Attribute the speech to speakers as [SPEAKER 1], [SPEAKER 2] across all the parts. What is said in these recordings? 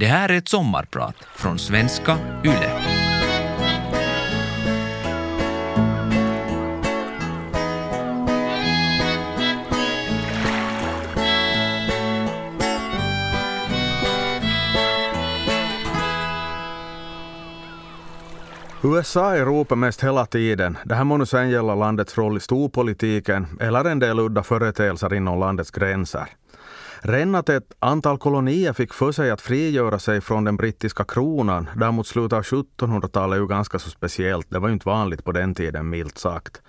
[SPEAKER 1] Det här är ett sommarprat från svenska YLE.
[SPEAKER 2] USA är Europa mest hela tiden. Det här må nu sen gälla landets roll i storpolitiken eller en del udda företeelser inom landets gränser. Rennat ett antal kolonier fick för sig att frigöra sig från den brittiska kronan där mot slutet av 1700-talet är ju ganska så speciellt. Det var ju inte vanligt på den tiden, milt sagt.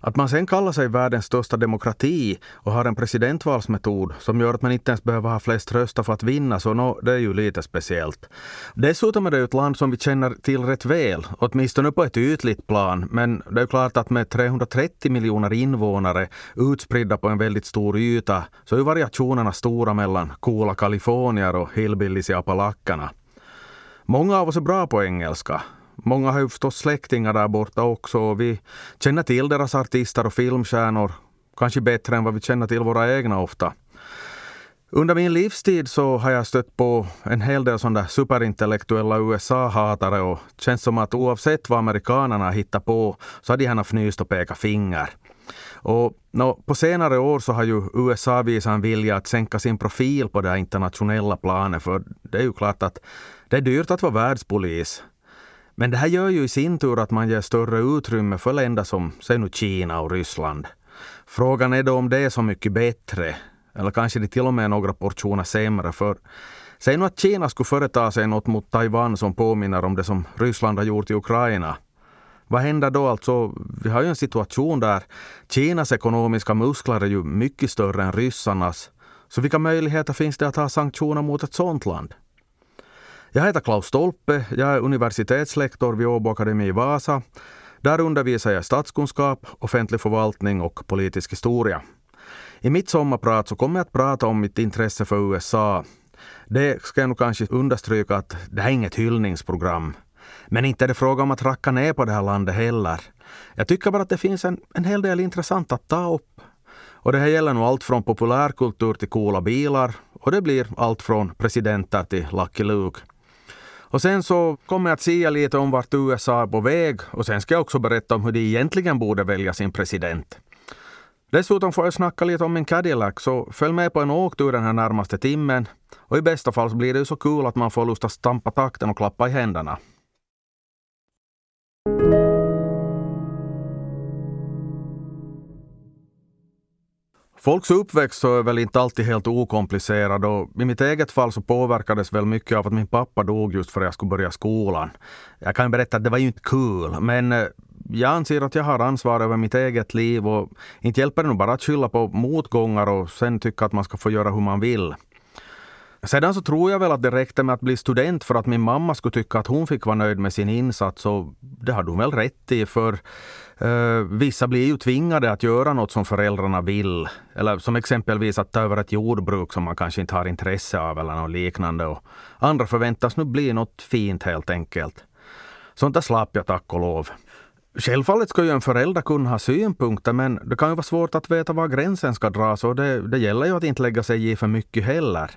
[SPEAKER 2] Att man sen kallar sig världens största demokrati och har en presidentvalsmetod som gör att man inte ens behöver ha flest röster för att vinna, så no, det är ju lite speciellt. Dessutom är det ett land som vi känner till rätt väl, åtminstone på ett ytligt plan. Men det är klart att med 330 miljoner invånare utspridda på en väldigt stor yta så är variationerna stora mellan coola kalifornier och hillbillies i Appalackerna. Många av oss är bra på engelska. Många har ju förstås släktingar där borta också och vi känner till deras artister och filmstjärnor kanske bättre än vad vi känner till våra egna ofta. Under min livstid så har jag stött på en hel del sådana superintellektuella USA-hatare och det känns som att oavsett vad amerikanerna hittar på så har de gärna fnyst och pekat finger. Och no, på senare år så har ju USA visat en vilja att sänka sin profil på det internationella planet för det är ju klart att det är dyrt att vara världspolis. Men det här gör ju i sin tur att man ger större utrymme för länder som säg nu Kina och Ryssland. Frågan är då om det är så mycket bättre, eller kanske det till och med är några portioner sämre. För säg nu att Kina skulle företa sig något mot Taiwan som påminner om det som Ryssland har gjort i Ukraina. Vad händer då alltså? Vi har ju en situation där Kinas ekonomiska muskler är ju mycket större än ryssarnas. Så vilka möjligheter finns det att ha sanktioner mot ett sådant land? Jag heter Klaus Stolpe, jag är universitetslektor vid Åbo Akademi i Vasa. Där undervisar jag statskunskap, offentlig förvaltning och politisk historia. I mitt sommarprat så kommer jag att prata om mitt intresse för USA. Det ska jag nog kanske understryka att det här är inget hyllningsprogram. Men inte är det fråga om att racka ner på det här landet heller. Jag tycker bara att det finns en, en hel del intressant att ta upp. Och det här gäller nog allt från populärkultur till coola bilar och det blir allt från presidenter till Lucky Luke. Och sen så kommer jag att säga lite om vart USA är på väg och sen ska jag också berätta om hur de egentligen borde välja sin president. Dessutom får jag snacka lite om min Cadillac, så följ med på en åktur den här närmaste timmen. Och i bästa fall så blir det ju så kul att man får lust att stampa takten och klappa i händerna. Folks uppväxt så är väl inte alltid helt okomplicerad och i mitt eget fall så påverkades väl mycket av att min pappa dog just för att jag skulle börja skolan. Jag kan berätta att det var ju inte kul, cool, men eh, jag anser att jag har ansvar över mitt eget liv och inte hjälper det nog bara att skylla på motgångar och sen tycka att man ska få göra hur man vill. Sedan så tror jag väl att det räckte med att bli student för att min mamma skulle tycka att hon fick vara nöjd med sin insats och det hade hon väl rätt i för eh, vissa blir ju tvingade att göra något som föräldrarna vill. Eller som exempelvis att ta över ett jordbruk som man kanske inte har intresse av eller något liknande. Och andra förväntas nu bli något fint helt enkelt. Sånt där slapp jag tack och lov. Självfallet ska ju en förälder kunna ha synpunkter men det kan ju vara svårt att veta var gränsen ska dras och det, det gäller ju att inte lägga sig i för mycket heller.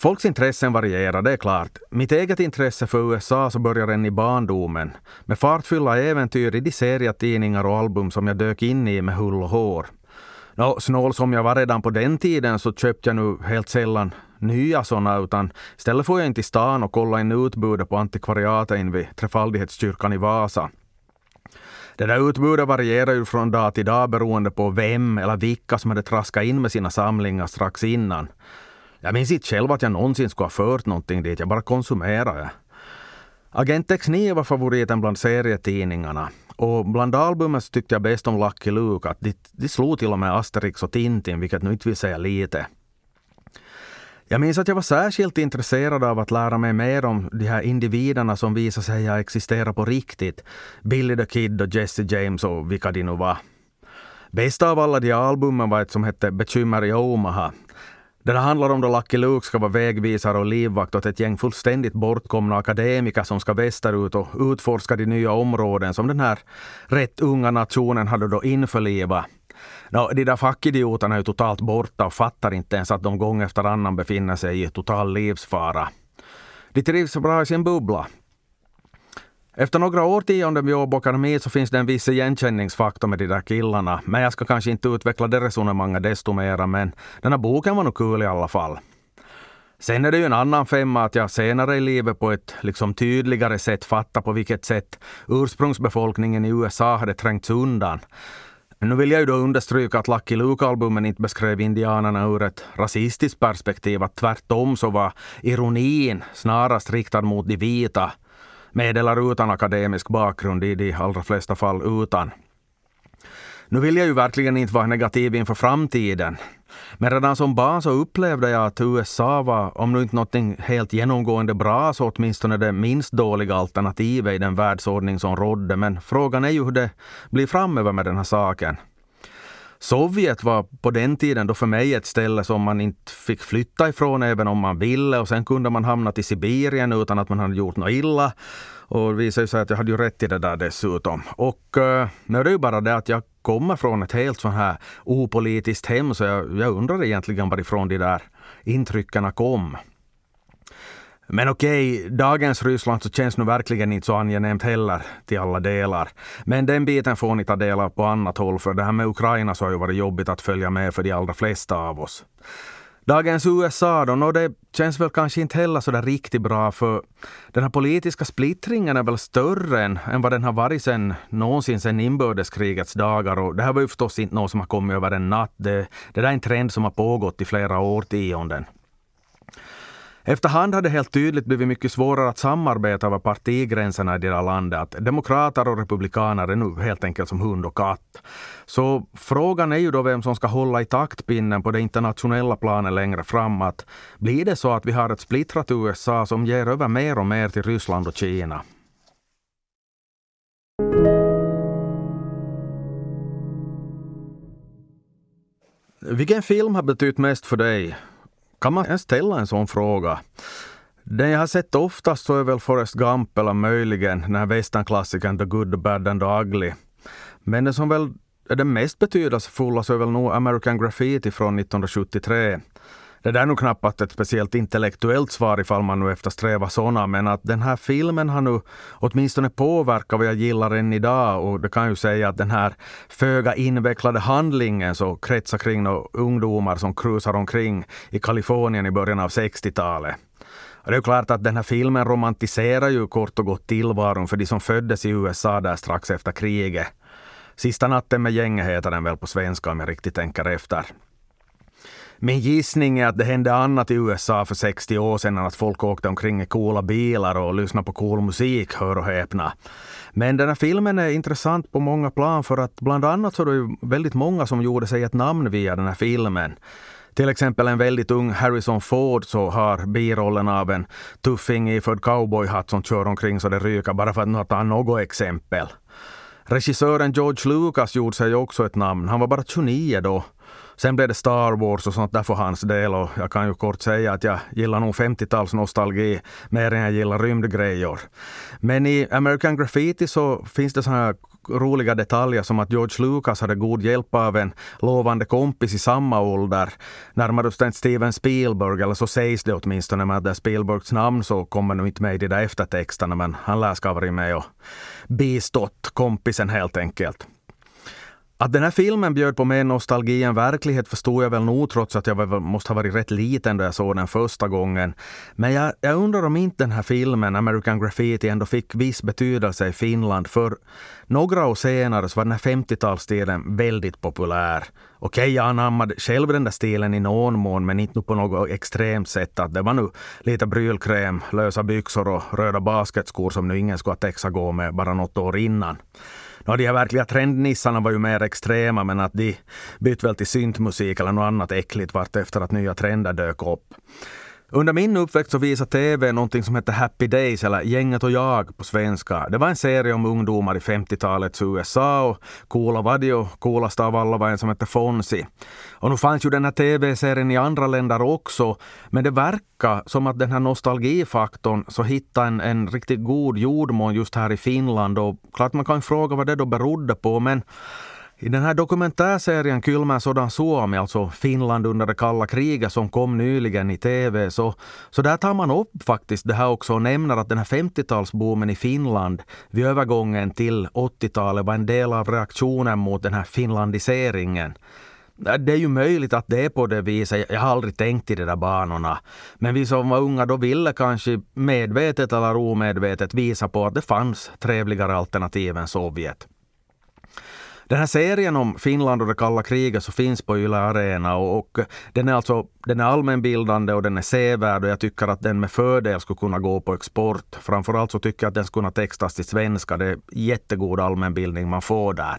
[SPEAKER 2] Folks intressen varierar, det är klart. Mitt eget intresse för USA så börjar än i barndomen. Med fartfylla äventyr i de serietidningar och album som jag dök in i med hull och hår. Nå, snål som jag var redan på den tiden så köpte jag nu helt sällan nya sådana utan istället får jag in till stan och kolla in utbudet på antikvariatet in vid Trefaldighetskyrkan i Vasa. Det där utbudet varierar ju från dag till dag beroende på vem eller vilka som hade traskat in med sina samlingar strax innan. Jag minns inte själv att jag någonsin skulle ha fört någonting dit, jag bara konsumerade. Agent X9 var favoriten bland serietidningarna. Och bland albumen så tyckte jag bäst om Lucky Luke, att de, de slog till och med Asterix och Tintin, vilket nu inte vill säga lite. Jag minns att jag var särskilt intresserad av att lära mig mer om de här individerna som visade sig existera på riktigt. Billy the Kid och Jesse James och vilka de nu var. Bäst av alla de albumen var ett som hette Bekymmer i Omaha det där handlar om då Lucky Luke ska vara vägvisare och livvakt åt ett gäng fullständigt bortkomna akademiker som ska västerut och utforska de nya områden som den här rätt unga nationen hade då införlivat. No, de där fackidioterna är ju totalt borta och fattar inte ens att de gång efter annan befinner sig i total livsfara. De trivs så bra i sin bubbla. Efter några årtionden vid Åbo Akademi så finns det en viss igenkänningsfaktor med de där killarna. Men jag ska kanske inte utveckla det resonemanget desto mera, men den här boken var nog kul i alla fall. Sen är det ju en annan femma att jag senare i livet på ett liksom tydligare sätt fattar på vilket sätt ursprungsbefolkningen i USA hade trängts undan. Nu vill jag ju då understryka att Lucky Luke-albumen inte beskrev indianerna ur ett rasistiskt perspektiv. Att tvärtom så var ironin snarast riktad mot de vita meddelar utan akademisk bakgrund, i de allra flesta fall utan. Nu vill jag ju verkligen inte vara negativ inför framtiden. Men redan som barn så upplevde jag att USA var, om nu inte något helt genomgående bra, så åtminstone det minst dåliga alternativet i den världsordning som rådde. Men frågan är ju hur det blir framöver med den här saken. Sovjet var på den tiden då för mig ett ställe som man inte fick flytta ifrån även om man ville och sen kunde man hamna i Sibirien utan att man hade gjort något illa. Och det visade sig att jag hade ju rätt i det där dessutom. Och eh, nu är det ju bara det att jag kommer från ett helt sån här opolitiskt hem så jag, jag undrar egentligen varifrån de där intrycken kom. Men okej, dagens Ryssland så känns nu verkligen inte så angenämt heller till alla delar. Men den biten får ni ta del av på annat håll, för det här med Ukraina så har ju varit jobbigt att följa med för de allra flesta av oss. Dagens USA då, no, det känns väl kanske inte heller så där riktigt bra för den här politiska splittringen är väl större än, än vad den har varit sen, någonsin sedan inbördeskrigets dagar och det här var ju förstås inte något som har kommit över en natt. Det, det där är en trend som har pågått i flera årtionden. Efterhand har det helt tydligt blivit mycket svårare att samarbeta över partigränserna i det där landet. Att demokrater och republikaner är nu helt enkelt som hund och katt. Så frågan är ju då vem som ska hålla i taktpinnen på det internationella planet längre fram. Att blir det så att vi har ett splittrat USA som ger över mer och mer till Ryssland och Kina? Vilken film har betytt mest för dig? Kan man ens ställa en sån fråga? Den jag har sett oftast så är väl Forrest Gump eller möjligen den här västernklassikern The Good, The Bad and The Ugly. Men den som väl är den mest betydelsefulla så är väl nog American Graffiti från 1973. Det där är nog knappast ett speciellt intellektuellt svar ifall man nu eftersträvar sådana, men att den här filmen har nu åtminstone påverkat vad jag gillar än idag och det kan ju säga att den här föga invecklade handlingen så kretsar kring några ungdomar som krusar omkring i Kalifornien i början av 60-talet. Det är klart att den här filmen romantiserar ju kort och gott tillvaron för de som föddes i USA där strax efter kriget. Sista natten med gänget heter den väl på svenska om jag riktigt tänker efter. Min gissning är att det hände annat i USA för 60 år sedan än att folk åkte omkring i coola bilar och lyssnade på cool musik, hör och häpna. Men den här filmen är intressant på många plan för att bland annat så är det ju väldigt många som gjorde sig ett namn via den här filmen. Till exempel en väldigt ung Harrison Ford så har birollen av en tuffing iförd cowboyhatt som kör omkring så det ryker, bara för att ta något exempel. Regissören George Lucas gjorde sig också ett namn. Han var bara 29 då Sen blev det Star Wars och sånt där för hans del och jag kan ju kort säga att jag gillar nog 50-talsnostalgi mer än jag gillar rymdgrejer. Men i American Graffiti så finns det såna här roliga detaljer som att George Lucas hade god hjälp av en lovande kompis i samma ålder. Närmare bestämt Steven Spielberg, eller så sägs det åtminstone med att det Spielbergs namn så kommer nog inte med i de där eftertexterna men han lär ska ha varit med och bistått kompisen helt enkelt. Att den här filmen bjöd på mer nostalgi än verklighet förstod jag väl nog trots att jag måste ha varit rätt liten då jag såg den första gången. Men jag, jag undrar om inte den här filmen, American Graffiti, ändå fick viss betydelse i Finland. För några år senare så var den här 50-talsstilen väldigt populär. Okej, jag anammade själv den där stilen i någon mån, men inte på något extremt sätt. Att det var nu lite brylkräm, lösa byxor och röda basketskor som nu ingen skulle ha Texas gå med bara något år innan. No, de här verkliga trendnissarna var ju mer extrema men att de bytte väl till syntmusik eller något annat äckligt vart efter att nya trender dök upp. Under min uppväxt så visade TV någonting som hette Happy Days, eller Gänget och jag på svenska. Det var en serie om ungdomar i 50-talets USA och coola var de och coolast av alla var en som hette Fonzie. Och nu fanns ju den här TV-serien i andra länder också, men det verkar som att den här nostalgifaktorn så hittade en, en riktigt god jordmån just här i Finland och klart man kan fråga vad det då berodde på, men i den här dokumentärserien Kylmän sådan Suomi, alltså Finland under det kalla kriget som kom nyligen i TV, så, så där tar man upp faktiskt det här också och nämner att den här 50-talsboomen i Finland vid övergången till 80-talet var en del av reaktionen mot den här finlandiseringen. Det är ju möjligt att det är på det viset. Jag har aldrig tänkt i de där banorna. Men vi som var unga då ville kanske medvetet eller omedvetet visa på att det fanns trevligare alternativ än Sovjet. Den här serien om Finland och det kalla kriget så finns på Yle Arena och, och, den är alltså den är allmänbildande och den är sevärd och jag tycker att den med fördel skulle kunna gå på export. Framförallt så tycker jag att den skulle kunna textas till svenska. Det är jättegod allmänbildning man får där.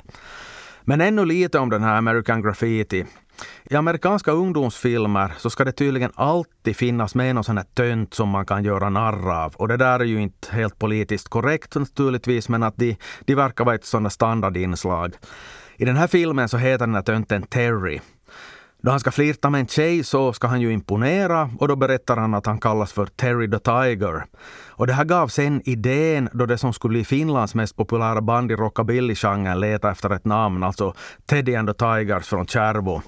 [SPEAKER 2] Men ännu lite om den här American Graffiti. I amerikanska ungdomsfilmer så ska det tydligen alltid finnas med någon sån här tönt som man kan göra narr av. Och det där är ju inte helt politiskt korrekt naturligtvis, men att de, de verkar vara ett sådant standardinslag. I den här filmen så heter den här tönten Terry. Då han ska flirta med en tjej så ska han ju imponera och då berättar han att han kallas för Terry the Tiger. Och det här gav sen idén då det som skulle bli Finlands mest populära band i rockabilly-genren letade efter ett namn, alltså Teddy and the Tigers från Kärvo.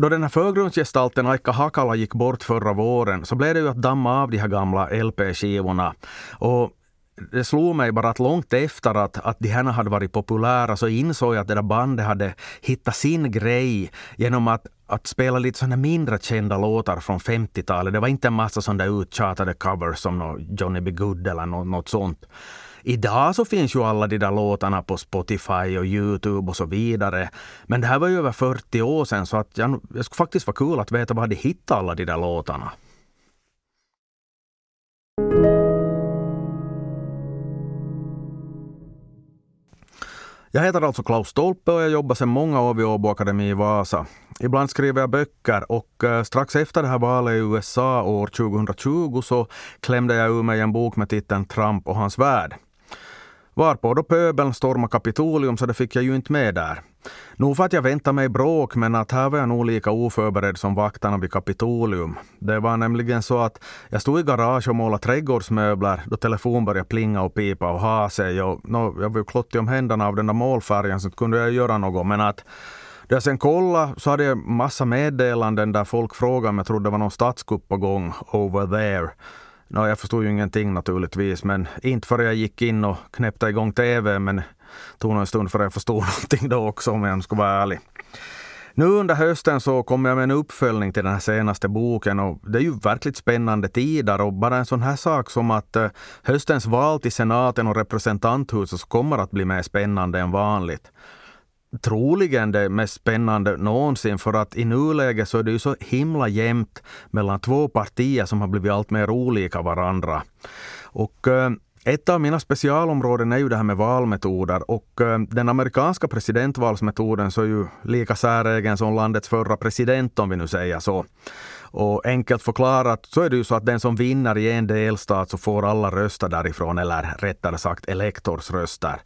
[SPEAKER 2] Då den här förgrundsgestalten Aika Hakala gick bort förra våren så blev det ju att damma av de här gamla LP-skivorna. Och det slog mig bara att långt efter att, att de här hade varit populära så insåg jag att det där bandet hade hittat sin grej genom att, att spela lite sådana mindre kända låtar från 50-talet. Det var inte en massa sådana där uttjatade covers som Johnny B. Good eller något, något sånt. Idag så finns ju alla de där låtarna på Spotify och Youtube och så vidare. Men det här var ju över 40 år sedan så att jag, det skulle faktiskt vara kul att veta var de hittade alla de där låtarna. Jag heter alltså Klaus Stolpe och jag jobbar sedan många år vid Åbo Akademi i Vasa. Ibland skriver jag böcker och eh, strax efter det här valet i USA år 2020 så klämde jag ur mig en bok med titeln Trump och hans värld. Varpå då pöbeln stormade Kapitolium så det fick jag ju inte med där. Nog för att jag väntade mig bråk, men att här var jag nog lika oförberedd som vakterna vid Kapitolium. Det var nämligen så att jag stod i garage och målade trädgårdsmöbler då telefon började plinga och pipa och ha sig. Och, no, jag var ju klottig om händerna av den där målfärgen så kunde jag göra något. Men att då jag sen kollade så hade jag massa meddelanden där folk frågade om jag trodde det var någon statskupp på gång over there. No, jag förstod ju ingenting naturligtvis, men inte förrän jag gick in och knäppte igång TV, men tog nog en stund för jag förstod någonting då också om jag ska vara ärlig. Nu under hösten så kommer jag med en uppföljning till den här senaste boken och det är ju verkligt spännande tider och bara en sån här sak som att eh, höstens val till senaten och representanthuset kommer att bli mer spännande än vanligt troligen det mest spännande någonsin för att i nuläget så är det ju så himla jämnt mellan två partier som har blivit allt mer olika varandra. Och eh, ett av mina specialområden är ju det här med valmetoder och eh, den amerikanska presidentvalsmetoden så är ju lika säregen som landets förra president om vi nu säger så. Och enkelt förklarat så är det ju så att den som vinner i en delstat så får alla röster därifrån, eller rättare sagt elektorsröster.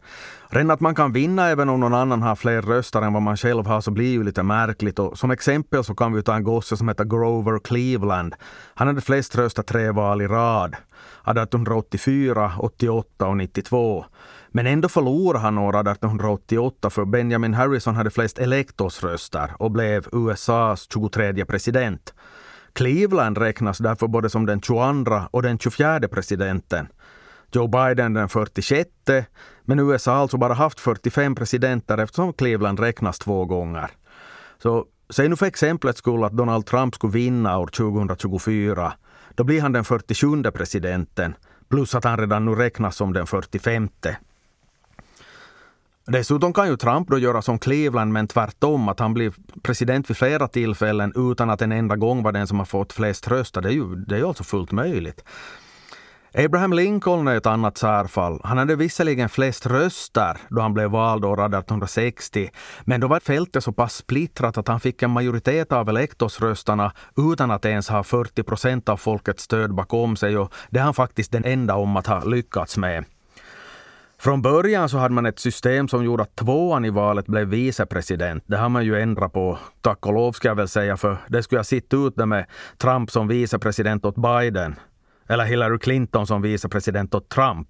[SPEAKER 2] Redan att man kan vinna även om någon annan har fler röster än vad man själv har så blir ju lite märkligt. Och som exempel så kan vi ta en gosse som heter Grover Cleveland. Han hade flest röster tre val i rad. 1884, 88 och 92. Men ändå förlorade han år 1888 för Benjamin Harrison hade flest elektorsröster och blev USAs 23 president. Cleveland räknas därför både som den 22 och den 24 presidenten. Joe Biden den 46, men USA har alltså bara haft 45 presidenter eftersom Cleveland räknas två gånger. Så säg nu för exemplets skull att Donald Trump skulle vinna år 2024. Då blir han den 47 presidenten, plus att han redan nu räknas som den 45. Dessutom kan ju Trump då göra som Cleveland, men tvärtom, att han blir president vid flera tillfällen utan att en enda gång var den som har fått flest röster. Det är ju, det är alltså fullt möjligt. Abraham Lincoln är ett annat särfall. Han hade visserligen flest röster då han blev vald år 1860, men då var fältet så pass splittrat att han fick en majoritet av elektorsröstarna utan att ens ha 40 procent av folkets stöd bakom sig och det är han faktiskt den enda om att ha lyckats med. Från början så hade man ett system som gjorde att tvåan i valet blev vicepresident. Det har man ju ändrat på, tack och lov ska jag väl säga, för det skulle jag sitta ut med Trump som vicepresident åt Biden. Eller Hillary Clinton som vicepresident åt Trump.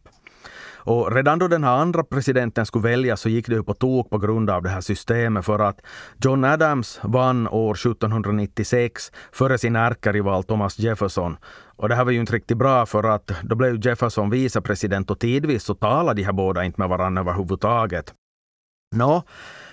[SPEAKER 2] Och redan då den här andra presidenten skulle väljas så gick det ju på tok på grund av det här systemet för att John Adams vann år 1796 före sin ärkerival Thomas Jefferson. Och det här var ju inte riktigt bra för att då blev Jefferson vicepresident och tidvis så talade de här båda inte med varandra överhuvudtaget. Nå,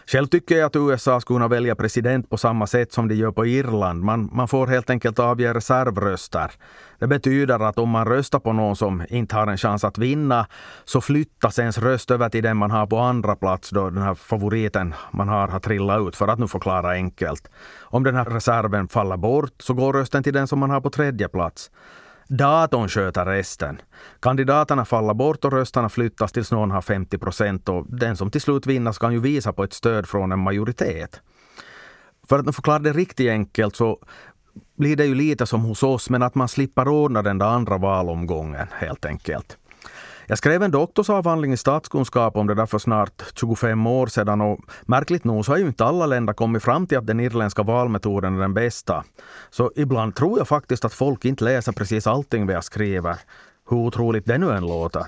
[SPEAKER 2] själv tycker jag att USA skulle kunna välja president på samma sätt som de gör på Irland. Man, man får helt enkelt avge reservröster. Det betyder att om man röstar på någon som inte har en chans att vinna så flyttas ens röst över till den man har på andra plats då den här favoriten man har har trillat ut, för att nu förklara enkelt. Om den här reserven faller bort så går rösten till den som man har på tredje plats. Datorn sköter resten. Kandidaterna faller bort och rösterna flyttas tills någon har 50 procent och den som till slut vinner ska ju visa på ett stöd från en majoritet. För att förklara det riktigt enkelt så blir det ju lite som hos oss men att man slipper ordna den där andra valomgången helt enkelt. Jag skrev en doktorsavhandling i statskunskap om det där för snart 25 år sedan och märkligt nog så har ju inte alla länder kommit fram till att den irländska valmetoden är den bästa. Så ibland tror jag faktiskt att folk inte läser precis allting vi jag skriver, hur otroligt det nu än låter.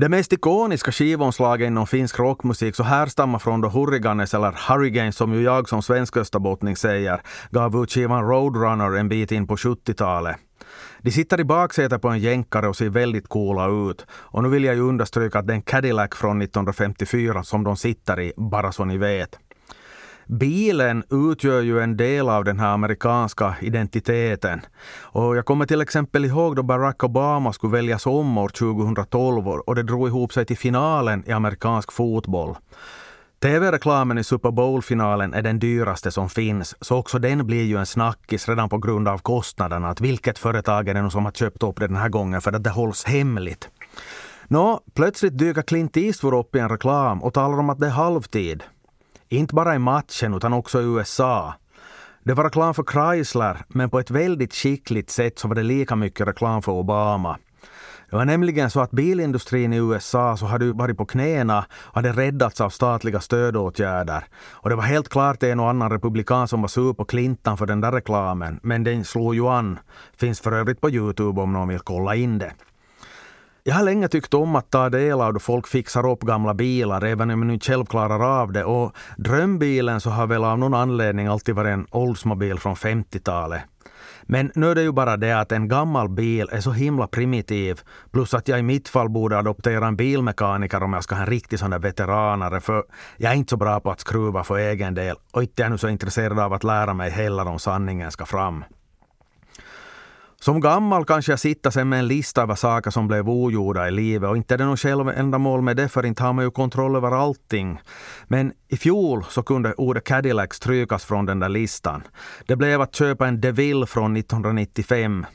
[SPEAKER 2] Det mest ikoniska skivomslaget inom finsk rockmusik så härstammar från då Hurriganes, eller Hurriganes som ju jag som svensk österbottning säger, gav ut skivan Roadrunner en bit in på 70-talet. De sitter i baksätet på en jänkare och ser väldigt coola ut. Och nu vill jag ju understryka att det är en Cadillac från 1954 som de sitter i, bara så ni vet. Bilen utgör ju en del av den här amerikanska identiteten. Och jag kommer till exempel ihåg då Barack Obama skulle väljas om år 2012 och det drog ihop sig till finalen i amerikansk fotboll. TV-reklamen i Super Bowl-finalen är den dyraste som finns, så också den blir ju en snackis redan på grund av kostnaderna. Att vilket företag är det som har köpt upp det den här gången för att det hålls hemligt. Nå, plötsligt dyker Clint Eastwood upp i en reklam och talar om att det är halvtid. Inte bara i matchen utan också i USA. Det var reklam för Chrysler, men på ett väldigt skickligt sätt så var det lika mycket reklam för Obama. Det var nämligen så att bilindustrin i USA så hade varit på knäna och hade räddats av statliga stödåtgärder. Och det var helt klart en och annan republikan som var sur på Clinton för den där reklamen. Men den slog ju an. Finns för övrigt på Youtube om någon vill kolla in det. Jag har länge tyckt om att ta del av då folk fixar upp gamla bilar, även om jag inte själv klarar av det. Och drömbilen så har väl av någon anledning alltid varit en Oldsmobile från 50-talet. Men nu är det ju bara det att en gammal bil är så himla primitiv. Plus att jag i mitt fall borde adoptera en bilmekaniker om jag ska ha en riktig sån där veteranare. För jag är inte så bra på att skruva för egen del. Och inte är jag nu så intresserad av att lära mig heller om sanningen ska fram. Som gammal kanske jag sitter sen med en lista över saker som blev ogjorda i livet och inte är det något självändamål med det för inte har man ju kontroll över allting. Men i fjol så kunde ordet Cadillac strykas från den där listan. Det blev att köpa en DeVille från 1995.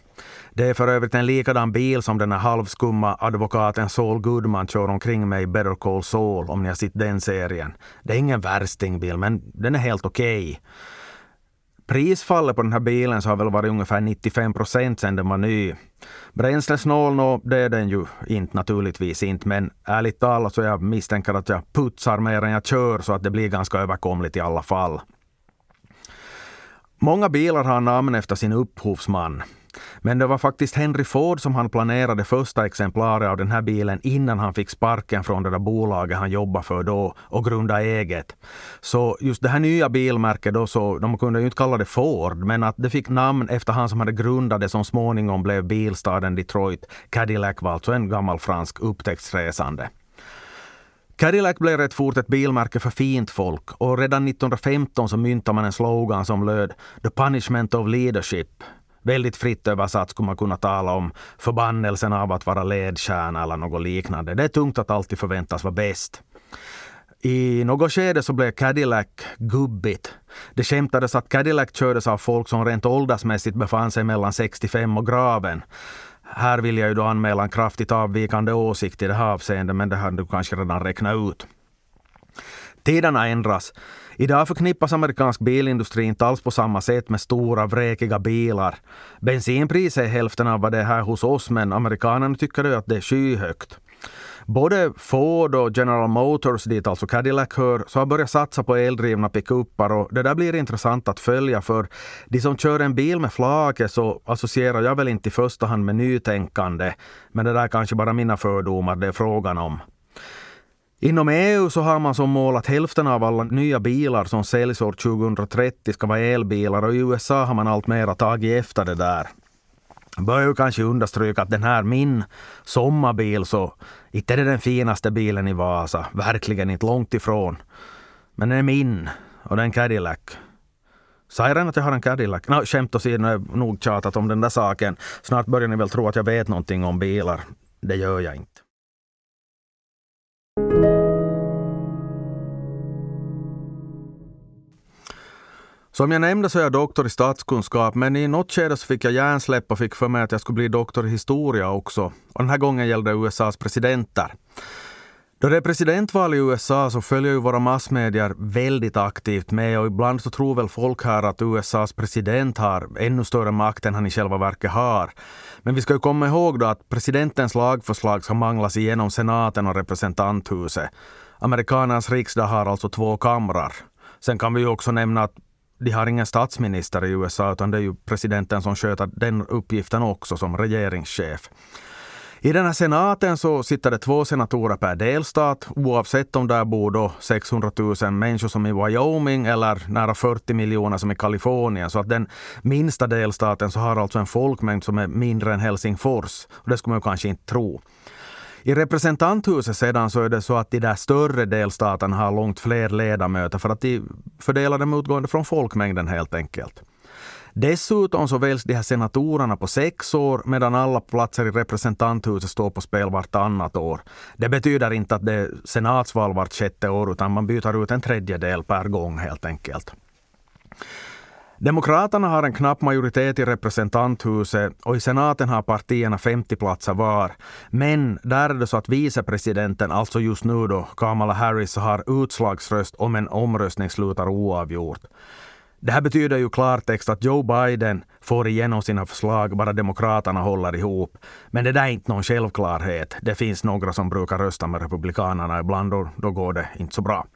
[SPEAKER 2] Det är för övrigt en likadan bil som den här halvskumma advokaten Saul Goodman kör omkring med i Better Call Saul, om ni har sett den serien. Det är ingen värstingbil, men den är helt okej. Okay. Prisfallet på den här bilen så har väl varit ungefär 95 procent sedan den var ny. Bränslesnål, no, det är den ju inte naturligtvis inte, men ärligt talat så jag misstänker att jag putsar mer än jag kör så att det blir ganska överkomligt i alla fall. Många bilar har namn efter sin upphovsman. Men det var faktiskt Henry Ford som han planerade första exemplaret av den här bilen innan han fick sparken från det där bolaget han jobbade för då och grunda eget. Så just det här nya bilmärket då så, de kunde ju inte kalla det Ford, men att det fick namn efter han som hade grundat det som småningom blev bilstaden Detroit. Cadillac var alltså en gammal fransk upptäcktsresande. Cadillac blev rätt fort ett bilmärke för fint folk och redan 1915 så myntade man en slogan som löd “The punishment of leadership” Väldigt fritt översatt skulle man kunna tala om förbannelsen av att vara ledstjärna eller något liknande. Det är tungt att alltid förväntas vara bäst. I något skede så blev Cadillac gubbigt. Det skämtades att Cadillac kördes av folk som rent åldersmässigt befann sig mellan 65 och graven. Här vill jag ju då anmäla en kraftigt avvikande åsikt i det här avseendet, men det har du kanske redan räknat ut. Tiderna ändras. Idag förknippas amerikansk bilindustri inte alls på samma sätt med stora vräkiga bilar. Bensinpriset är hälften av vad det är här hos oss, men amerikanerna tycker att det är skyhögt. Både Ford och General Motors, dit alltså Cadillac hör, så har börjat satsa på eldrivna pickuppar och det där blir intressant att följa för de som kör en bil med flake så associerar jag väl inte i första hand med nytänkande, men det där är kanske bara mina fördomar det är frågan om. Inom EU så har man som mål att hälften av alla nya bilar som säljs år 2030 ska vara elbilar och i USA har man alltmer tagit efter det där. Bör ju kanske understryka att den här min sommarbil så inte är det den finaste bilen i Vasa. Verkligen inte långt ifrån. Men den är min och det är en Cadillac. Sa jag redan att jag har en Cadillac? No, skämt åsido, nu har jag nog tjatat om den där saken. Snart börjar ni väl tro att jag vet någonting om bilar. Det gör jag inte. Som jag nämnde så är jag doktor i statskunskap, men i något skede så fick jag hjärnsläpp och fick för mig att jag skulle bli doktor i historia också. Och den här gången gällde det USAs presidenter. Då det är presidentval i USA så följer ju våra massmedier väldigt aktivt med och ibland så tror väl folk här att USAs president har ännu större makt än han i själva verket har. Men vi ska ju komma ihåg då att presidentens lagförslag ska manglas igenom senaten och representanthuset. Amerikanernas riksdag har alltså två kamrar. Sen kan vi ju också nämna att de har ingen statsminister i USA utan det är ju presidenten som sköter den uppgiften också som regeringschef. I den här senaten så sitter det två senatorer per delstat oavsett om där bor då 600 000 människor som i Wyoming eller nära 40 miljoner som i Kalifornien. Så att den minsta delstaten så har alltså en folkmängd som är mindre än Helsingfors. Och det skulle man kanske inte tro. I representanthuset sedan så är det så att de där större delstaterna har långt fler ledamöter för att de fördelar dem utgående från folkmängden helt enkelt. Dessutom så väljs de här senatorerna på sex år medan alla platser i representanthuset står på spel vartannat år. Det betyder inte att det är senatsval vart sjätte år utan man byter ut en tredjedel per gång helt enkelt. Demokraterna har en knapp majoritet i representanthuset och i senaten har partierna 50 platser var. Men där är det så att vicepresidenten, alltså just nu då Kamala Harris, har utslagsröst om en omröstning slutar oavgjort. Det här betyder ju klartext att Joe Biden får igenom sina förslag bara Demokraterna håller ihop. Men det där är inte någon självklarhet. Det finns några som brukar rösta med Republikanerna ibland och då går det inte så bra.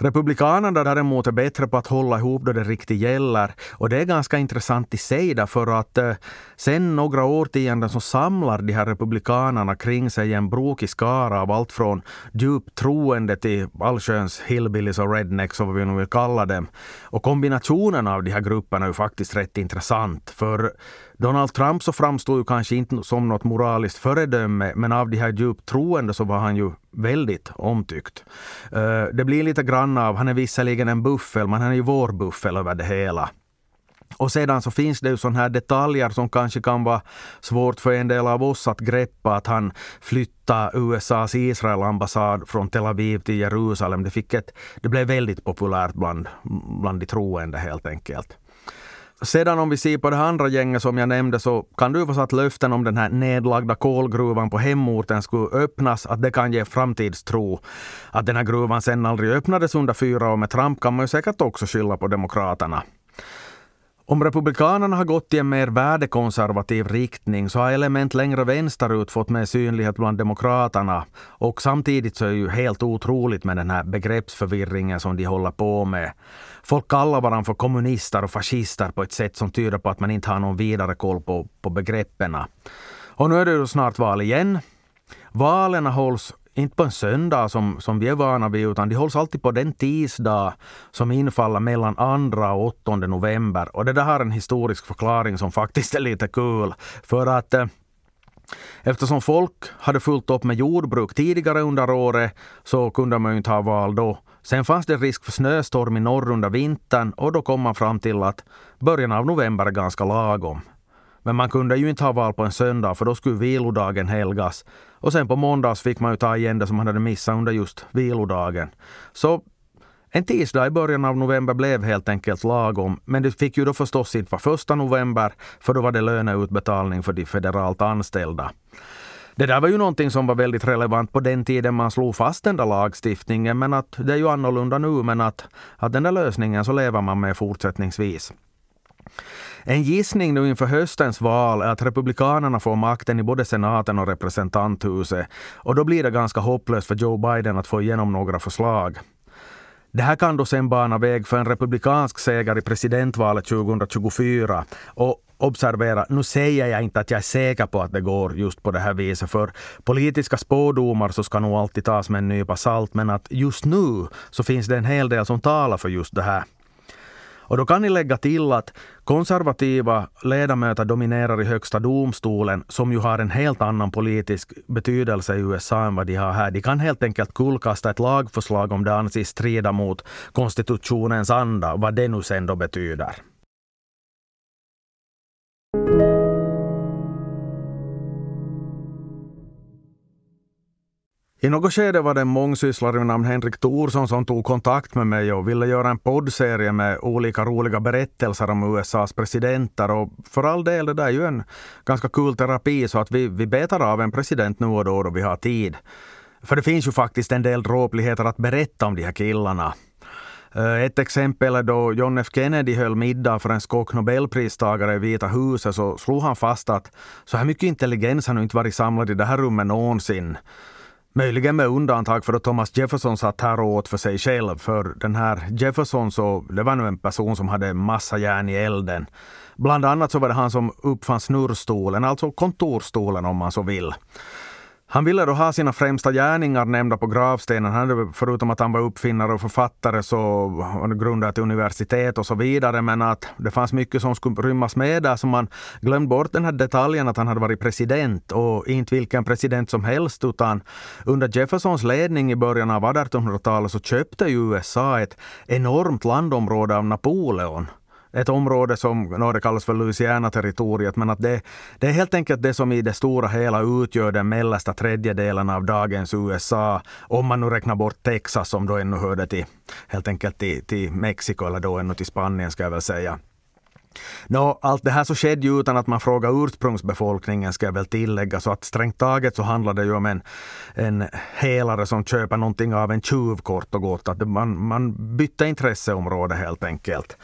[SPEAKER 2] Republikanerna däremot är bättre på att hålla ihop då det riktigt gäller. Och det är ganska intressant i sig därför att eh, sen några årtionden så samlar de här republikanerna kring sig en brokig skara av allt från djupt troende till allsköns hillbillies och rednecks och vad vi nu vill kalla dem. Och kombinationen av de här grupperna är ju faktiskt rätt intressant. För Donald Trump så framstod ju kanske inte som något moraliskt föredöme, men av de här djupt troende så var han ju väldigt omtyckt. Eh, det blir lite grann av, han är visserligen en buffel, men han är ju vår buffel över det hela. Och sedan så finns det ju sådana här detaljer som kanske kan vara svårt för en del av oss att greppa. Att han flyttade USAs Israelambassad från Tel Aviv till Jerusalem. Det, fick ett, det blev väldigt populärt bland, bland de troende helt enkelt. Sedan om vi ser på det andra gänget som jag nämnde så kan du få satt löften om den här nedlagda kolgruvan på hemorten skulle öppnas, att det kan ge framtidstro. Att den här gruvan sen aldrig öppnades under fyra år med Trump kan man ju säkert också skylla på Demokraterna. Om Republikanerna har gått i en mer värdekonservativ riktning så har element längre vänsterut fått mer synlighet bland Demokraterna. Och samtidigt så är det ju helt otroligt med den här begreppsförvirringen som de håller på med. Folk kallar varandra för kommunister och fascister på ett sätt som tyder på att man inte har någon vidare koll på, på begreppen. Och nu är det ju snart val igen. Valen hålls inte på en söndag som, som vi är vana vid, utan de hålls alltid på den tisdag som infaller mellan 2 och 8 november. Och det där har en historisk förklaring som faktiskt är lite kul. För att eh, Eftersom folk hade fullt upp med jordbruk tidigare under året så kunde man ju inte ha val då. Sen fanns det risk för snöstorm i norr under vintern och då kom man fram till att början av november är ganska lagom. Men man kunde ju inte ha val på en söndag för då skulle vilodagen helgas. Och sen på måndags fick man ju ta igen det som man hade missat under just vilodagen. Så en tisdag i början av november blev helt enkelt lagom, men det fick ju då förstås inte vara första november, för då var det löneutbetalning för de federalt anställda. Det där var ju någonting som var väldigt relevant på den tiden man slog fast den där lagstiftningen, men att det är ju annorlunda nu, men att, att den där lösningen så lever man med fortsättningsvis. En gissning nu inför höstens val är att Republikanerna får makten i både senaten och representanthuset. Och då blir det ganska hopplöst för Joe Biden att få igenom några förslag. Det här kan då sen bana väg för en republikansk seger i presidentvalet 2024. Och observera, nu säger jag inte att jag är säker på att det går just på det här viset, för politiska spådomar så ska nog alltid tas med en nypa salt, men att just nu så finns det en hel del som talar för just det här. Och då kan ni lägga till att konservativa ledamöter dominerar i högsta domstolen som ju har en helt annan politisk betydelse i USA än vad de har här. De kan helt enkelt kullkasta ett lagförslag om det anses strida mot konstitutionens anda, vad det nu sen då betyder. I något skede var det en mångsysslare vid namn Henrik Thorsson som tog kontakt med mig och ville göra en poddserie med olika roliga berättelser om USAs presidenter. Och för all del, det där är ju en ganska kul terapi så att vi, vi betar av en president nu och då då vi har tid. För det finns ju faktiskt en del dråpligheter att berätta om de här killarna. Eh, ett exempel är då John F Kennedy höll middag för en skock nobelpristagare i Vita huset så slog han fast att så här mycket intelligens har nog inte varit samlad i det här rummet någonsin. Möjligen med undantag för att Thomas Jefferson satt här och åt för sig själv. För den här Jefferson så, det var nu en person som hade massa järn i elden. Bland annat så var det han som uppfann snurrstolen, alltså kontorstolen om man så vill. Han ville då ha sina främsta gärningar nämnda på gravstenen. Han, förutom att han var uppfinnare och författare så han grundade ett universitet och så vidare. Men att det fanns mycket som skulle rymmas med där. Så man glömde bort den här detaljen att han hade varit president och inte vilken president som helst. Utan under Jeffersons ledning i början av 1800-talet så köpte USA ett enormt landområde av Napoleon ett område som det kallas för Louisiana-territoriet, men att det, det är helt enkelt det som i det stora hela utgör den mellersta tredjedelen av dagens USA, om man nu räknar bort Texas som då ännu hörde till, helt enkelt till, till Mexiko eller då ännu till Spanien ska jag väl säga. Nå, allt det här så skedde ju utan att man frågade ursprungsbefolkningen ska jag väl tillägga. Så att strängt taget så handlar det ju om en, en helare som köper någonting av en tjuv kort och gott. Att man, man bytte intresseområde helt enkelt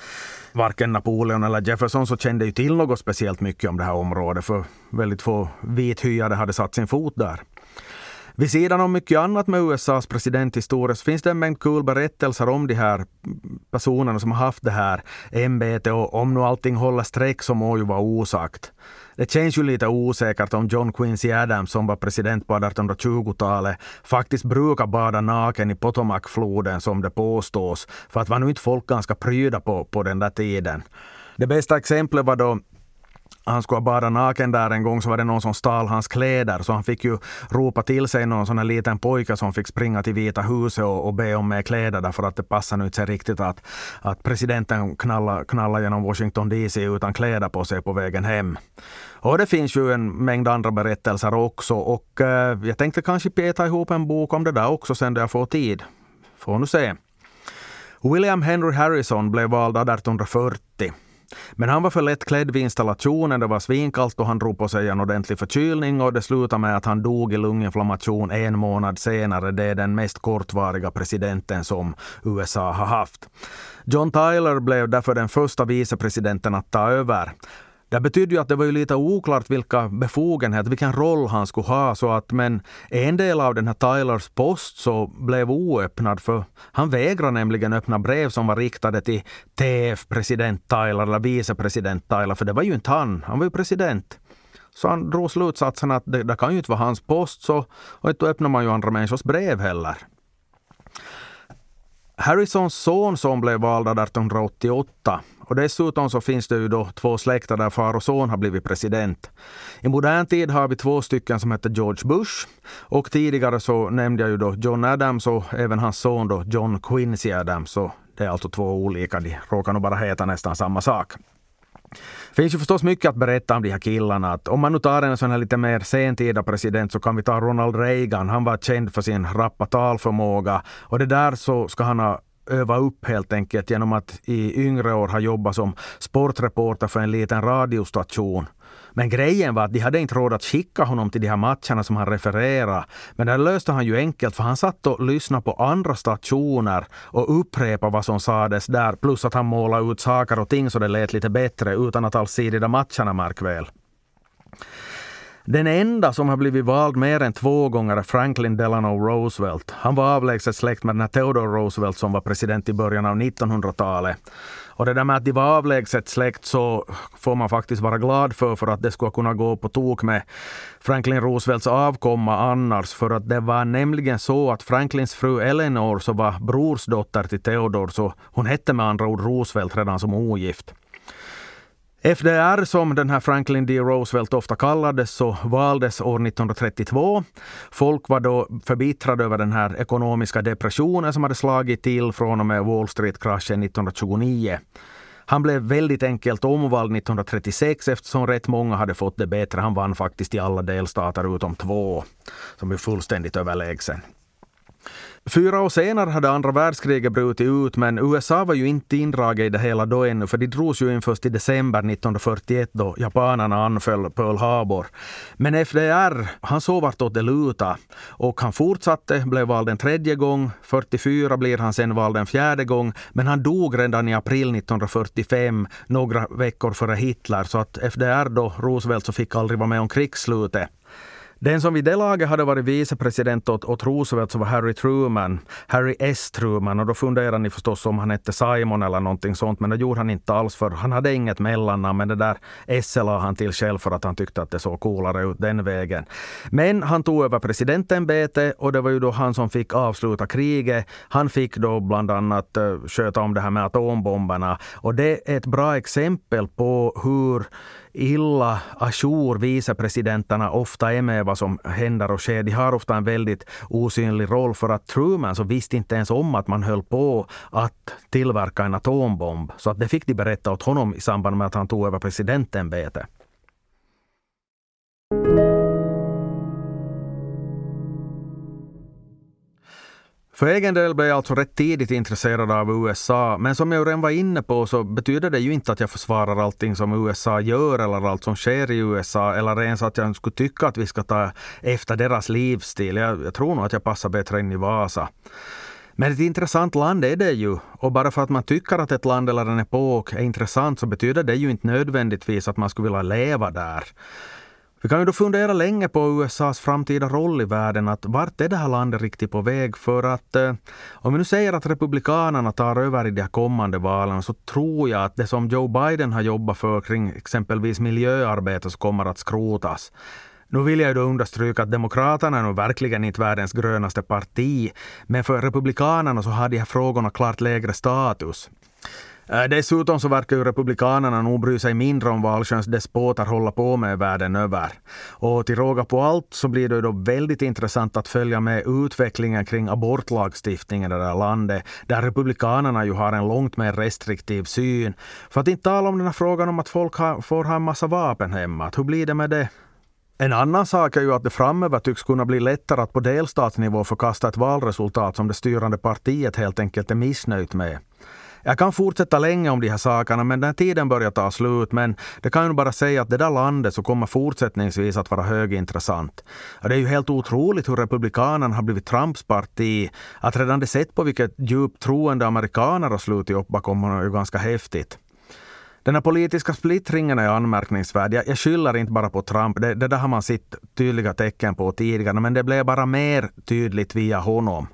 [SPEAKER 2] varken Napoleon eller Jefferson så kände ju till något speciellt mycket om det här området, för väldigt få vithyade hade satt sin fot där. Vid sidan om mycket annat med USAs presidenthistoria så finns det en mängd kul berättelser om de här personerna som har haft det här ämbetet och om nu allting håller streck så må ju vara osagt. Det känns ju lite osäkert om John Quincy Adams som var president på 1820-talet faktiskt brukar bada naken i Potomacfloden som det påstås. För att var nu inte folk ganska pryda på, på den där tiden. Det bästa exemplet var då han skulle ha badat naken där en gång så var det någon som stal hans kläder så han fick ju ropa till sig någon sån här liten pojke som fick springa till Vita huset och, och be om mer kläder därför att det passade inte sig riktigt att, att presidenten knallar knalla genom Washington DC utan kläder på sig på vägen hem. Och det finns ju en mängd andra berättelser också och eh, jag tänkte kanske peta ihop en bok om det där också sen då jag får tid. Får nu se. William Henry Harrison blev vald 1840. Men han var för lättklädd vid installationen, det var svinkallt och han drog på sig en ordentlig förkylning och det slutade med att han dog i lunginflammation en månad senare. Det är den mest kortvariga presidenten som USA har haft. John Tyler blev därför den första vicepresidenten att ta över. Det betydde ju att det var ju lite oklart vilka befogenheter, vilken roll han skulle ha. Så att, men en del av den här Tylers post så blev oöppnad för han vägrade nämligen öppna brev som var riktade till TF president Tyler eller vicepresident Tyler, för det var ju inte han, han var ju president. Så han drog slutsatsen att det, det kan ju inte vara hans post, så, och då öppnar man ju andra människors brev heller. Harrisons son som blev vald 1888 och dessutom så finns det ju då två släkter där far och son har blivit president. I modern tid har vi två stycken som heter George Bush och tidigare så nämnde jag ju då John Adams och även hans son då John Quincy Adams. Så det är alltså två olika, de råkar nog bara heta nästan samma sak. Det finns ju förstås mycket att berätta om de här killarna. Att om man nu tar en sån här lite mer sentida president så kan vi ta Ronald Reagan. Han var känd för sin rappa talförmåga. Och det där så ska han ha öva upp helt enkelt genom att i yngre år ha jobbat som sportreporter för en liten radiostation. Men grejen var att de hade inte råd att skicka honom till de här matcherna som han refererade. Men det löste han ju enkelt för han satt och lyssnade på andra stationer och upprepade vad som sades där. Plus att han målade ut saker och ting så det lät lite bättre utan att alls se de där matcherna märk väl. Den enda som har blivit vald mer än två gånger är Franklin Delano Roosevelt. Han var avlägset släkt med den här Theodore Roosevelt som var president i början av 1900-talet. Och det där med att de var avlägset släkt så får man faktiskt vara glad för, för att det skulle kunna gå på tok med Franklin Roosevelts avkomma annars. För att det var nämligen så att Franklins fru Eleanor som var brorsdotter till Theodore, så hon hette med andra ord Roosevelt redan som ogift. FDR, som den här Franklin D. Roosevelt ofta kallades, så valdes år 1932. Folk var då förbittrade över den här ekonomiska depressionen som hade slagit till från och med Wall Street-kraschen 1929. Han blev väldigt enkelt omvald 1936 eftersom rätt många hade fått det bättre. Han vann faktiskt i alla delstater utom två, som är fullständigt överlägsen. Fyra år senare hade andra världskriget brutit ut, men USA var ju inte indraget i det hela då ännu, för de drogs ju in först i december 1941 då japanerna anföll Pearl Harbor. Men FDR, han såg vartåt det lutade och han fortsatte, blev vald en tredje gång, 44 blir han sen vald en fjärde gång, men han dog redan i april 1945, några veckor före Hitler, så att FDR då, Roosevelt, så fick aldrig vara med om krigsslutet. Den som vid det laget hade varit vicepresident åt, åt Roosevelt så var Harry Truman, Harry S. Truman. Och då funderade ni förstås om han hette Simon eller någonting sånt, men det gjorde han inte alls för han hade inget mellannamn. Men det där S la han till själv för att han tyckte att det såg coolare ut den vägen. Men han tog över presidentämbetet och det var ju då han som fick avsluta kriget. Han fick då bland annat eh, sköta om det här med atombomberna. Och det är ett bra exempel på hur illa ajour vicepresidenterna ofta är med vad som händer och sker. De har ofta en väldigt osynlig roll för att Truman så visste inte ens om att man höll på att tillverka en atombomb. Så att det fick de berätta åt honom i samband med att han tog över presidentämbetet. För egen del blev jag alltså rätt tidigt intresserad av USA, men som jag redan var inne på så betyder det ju inte att jag försvarar allting som USA gör eller allt som sker i USA eller ens att jag skulle tycka att vi ska ta efter deras livsstil. Jag, jag tror nog att jag passar bättre in i Vasa. Men ett intressant land är det ju. Och bara för att man tycker att ett land eller en epok är intressant så betyder det ju inte nödvändigtvis att man skulle vilja leva där. Vi kan ju då fundera länge på USAs framtida roll i världen. Att vart är det här landet riktigt på väg? För att eh, om vi nu säger att Republikanerna tar över i de här kommande valen så tror jag att det som Joe Biden har jobbat för kring exempelvis miljöarbete så kommer att skrotas. Nu vill jag ju då understryka att Demokraterna är nog verkligen inte världens grönaste parti. Men för Republikanerna så har de här frågorna klart lägre status. Äh, dessutom så verkar ju Republikanerna nog bry sig mindre om vad allsköns despoter håller på med världen över. Och till råga på allt så blir det då väldigt intressant att följa med utvecklingen kring abortlagstiftningen i det här landet, där Republikanerna ju har en långt mer restriktiv syn. För att inte tala om den här frågan om att folk har, får ha en massa vapen hemma. Hur blir det med det? En annan sak är ju att det framöver tycks kunna bli lättare att på delstatsnivå förkasta ett valresultat som det styrande partiet helt enkelt är missnöjt med. Jag kan fortsätta länge om de här sakerna, men den tiden börjar ta slut. Men det kan ju bara säga att det där landet så kommer fortsättningsvis att vara högintressant. Det är ju helt otroligt hur Republikanerna har blivit Trumps parti. Att redan det sätt på vilket djupt troende amerikaner har slutit upp bakom honom är ju ganska häftigt. Den här politiska splittringen är anmärkningsvärd. Jag, jag skyller inte bara på Trump. Det, det där har man sett tydliga tecken på tidigare, men det blev bara mer tydligt via honom.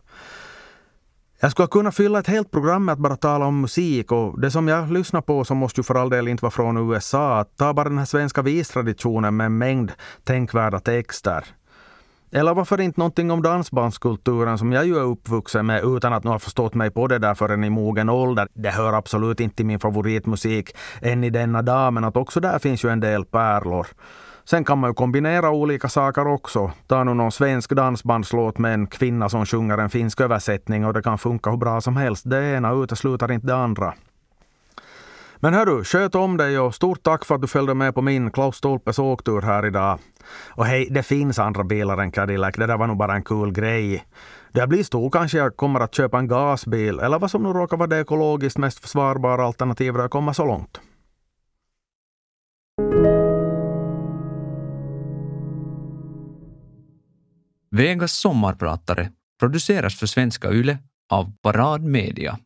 [SPEAKER 2] Jag skulle kunna fylla ett helt program med att bara tala om musik och det som jag lyssnar på som måste ju för all del inte vara från USA. Ta bara den här svenska vistraditionen med en mängd tänkvärda texter. Eller varför inte någonting om dansbandskulturen som jag ju är uppvuxen med utan att nu ha förstått mig på det där förrän i mogen ålder. Det hör absolut inte till min favoritmusik än i denna dag men att också där finns ju en del pärlor. Sen kan man ju kombinera olika saker också. Ta nu någon svensk dansbandslåt med en kvinna som sjunger en finsk översättning och det kan funka hur bra som helst. Det ena utesluter inte det andra. Men hörru, sköt om dig och stort tack för att du följde med på min Klaus Stolpes åktur här idag. Och hej, det finns andra bilar än Cadillac. Det där var nog bara en kul grej. Det blir stor kanske jag kommer att köpa en gasbil eller vad som nu råkar vara det ekologiskt mest försvarbara alternativet att komma så långt.
[SPEAKER 1] Vegas sommarpratare produceras för Svenska Yle av Parad Media.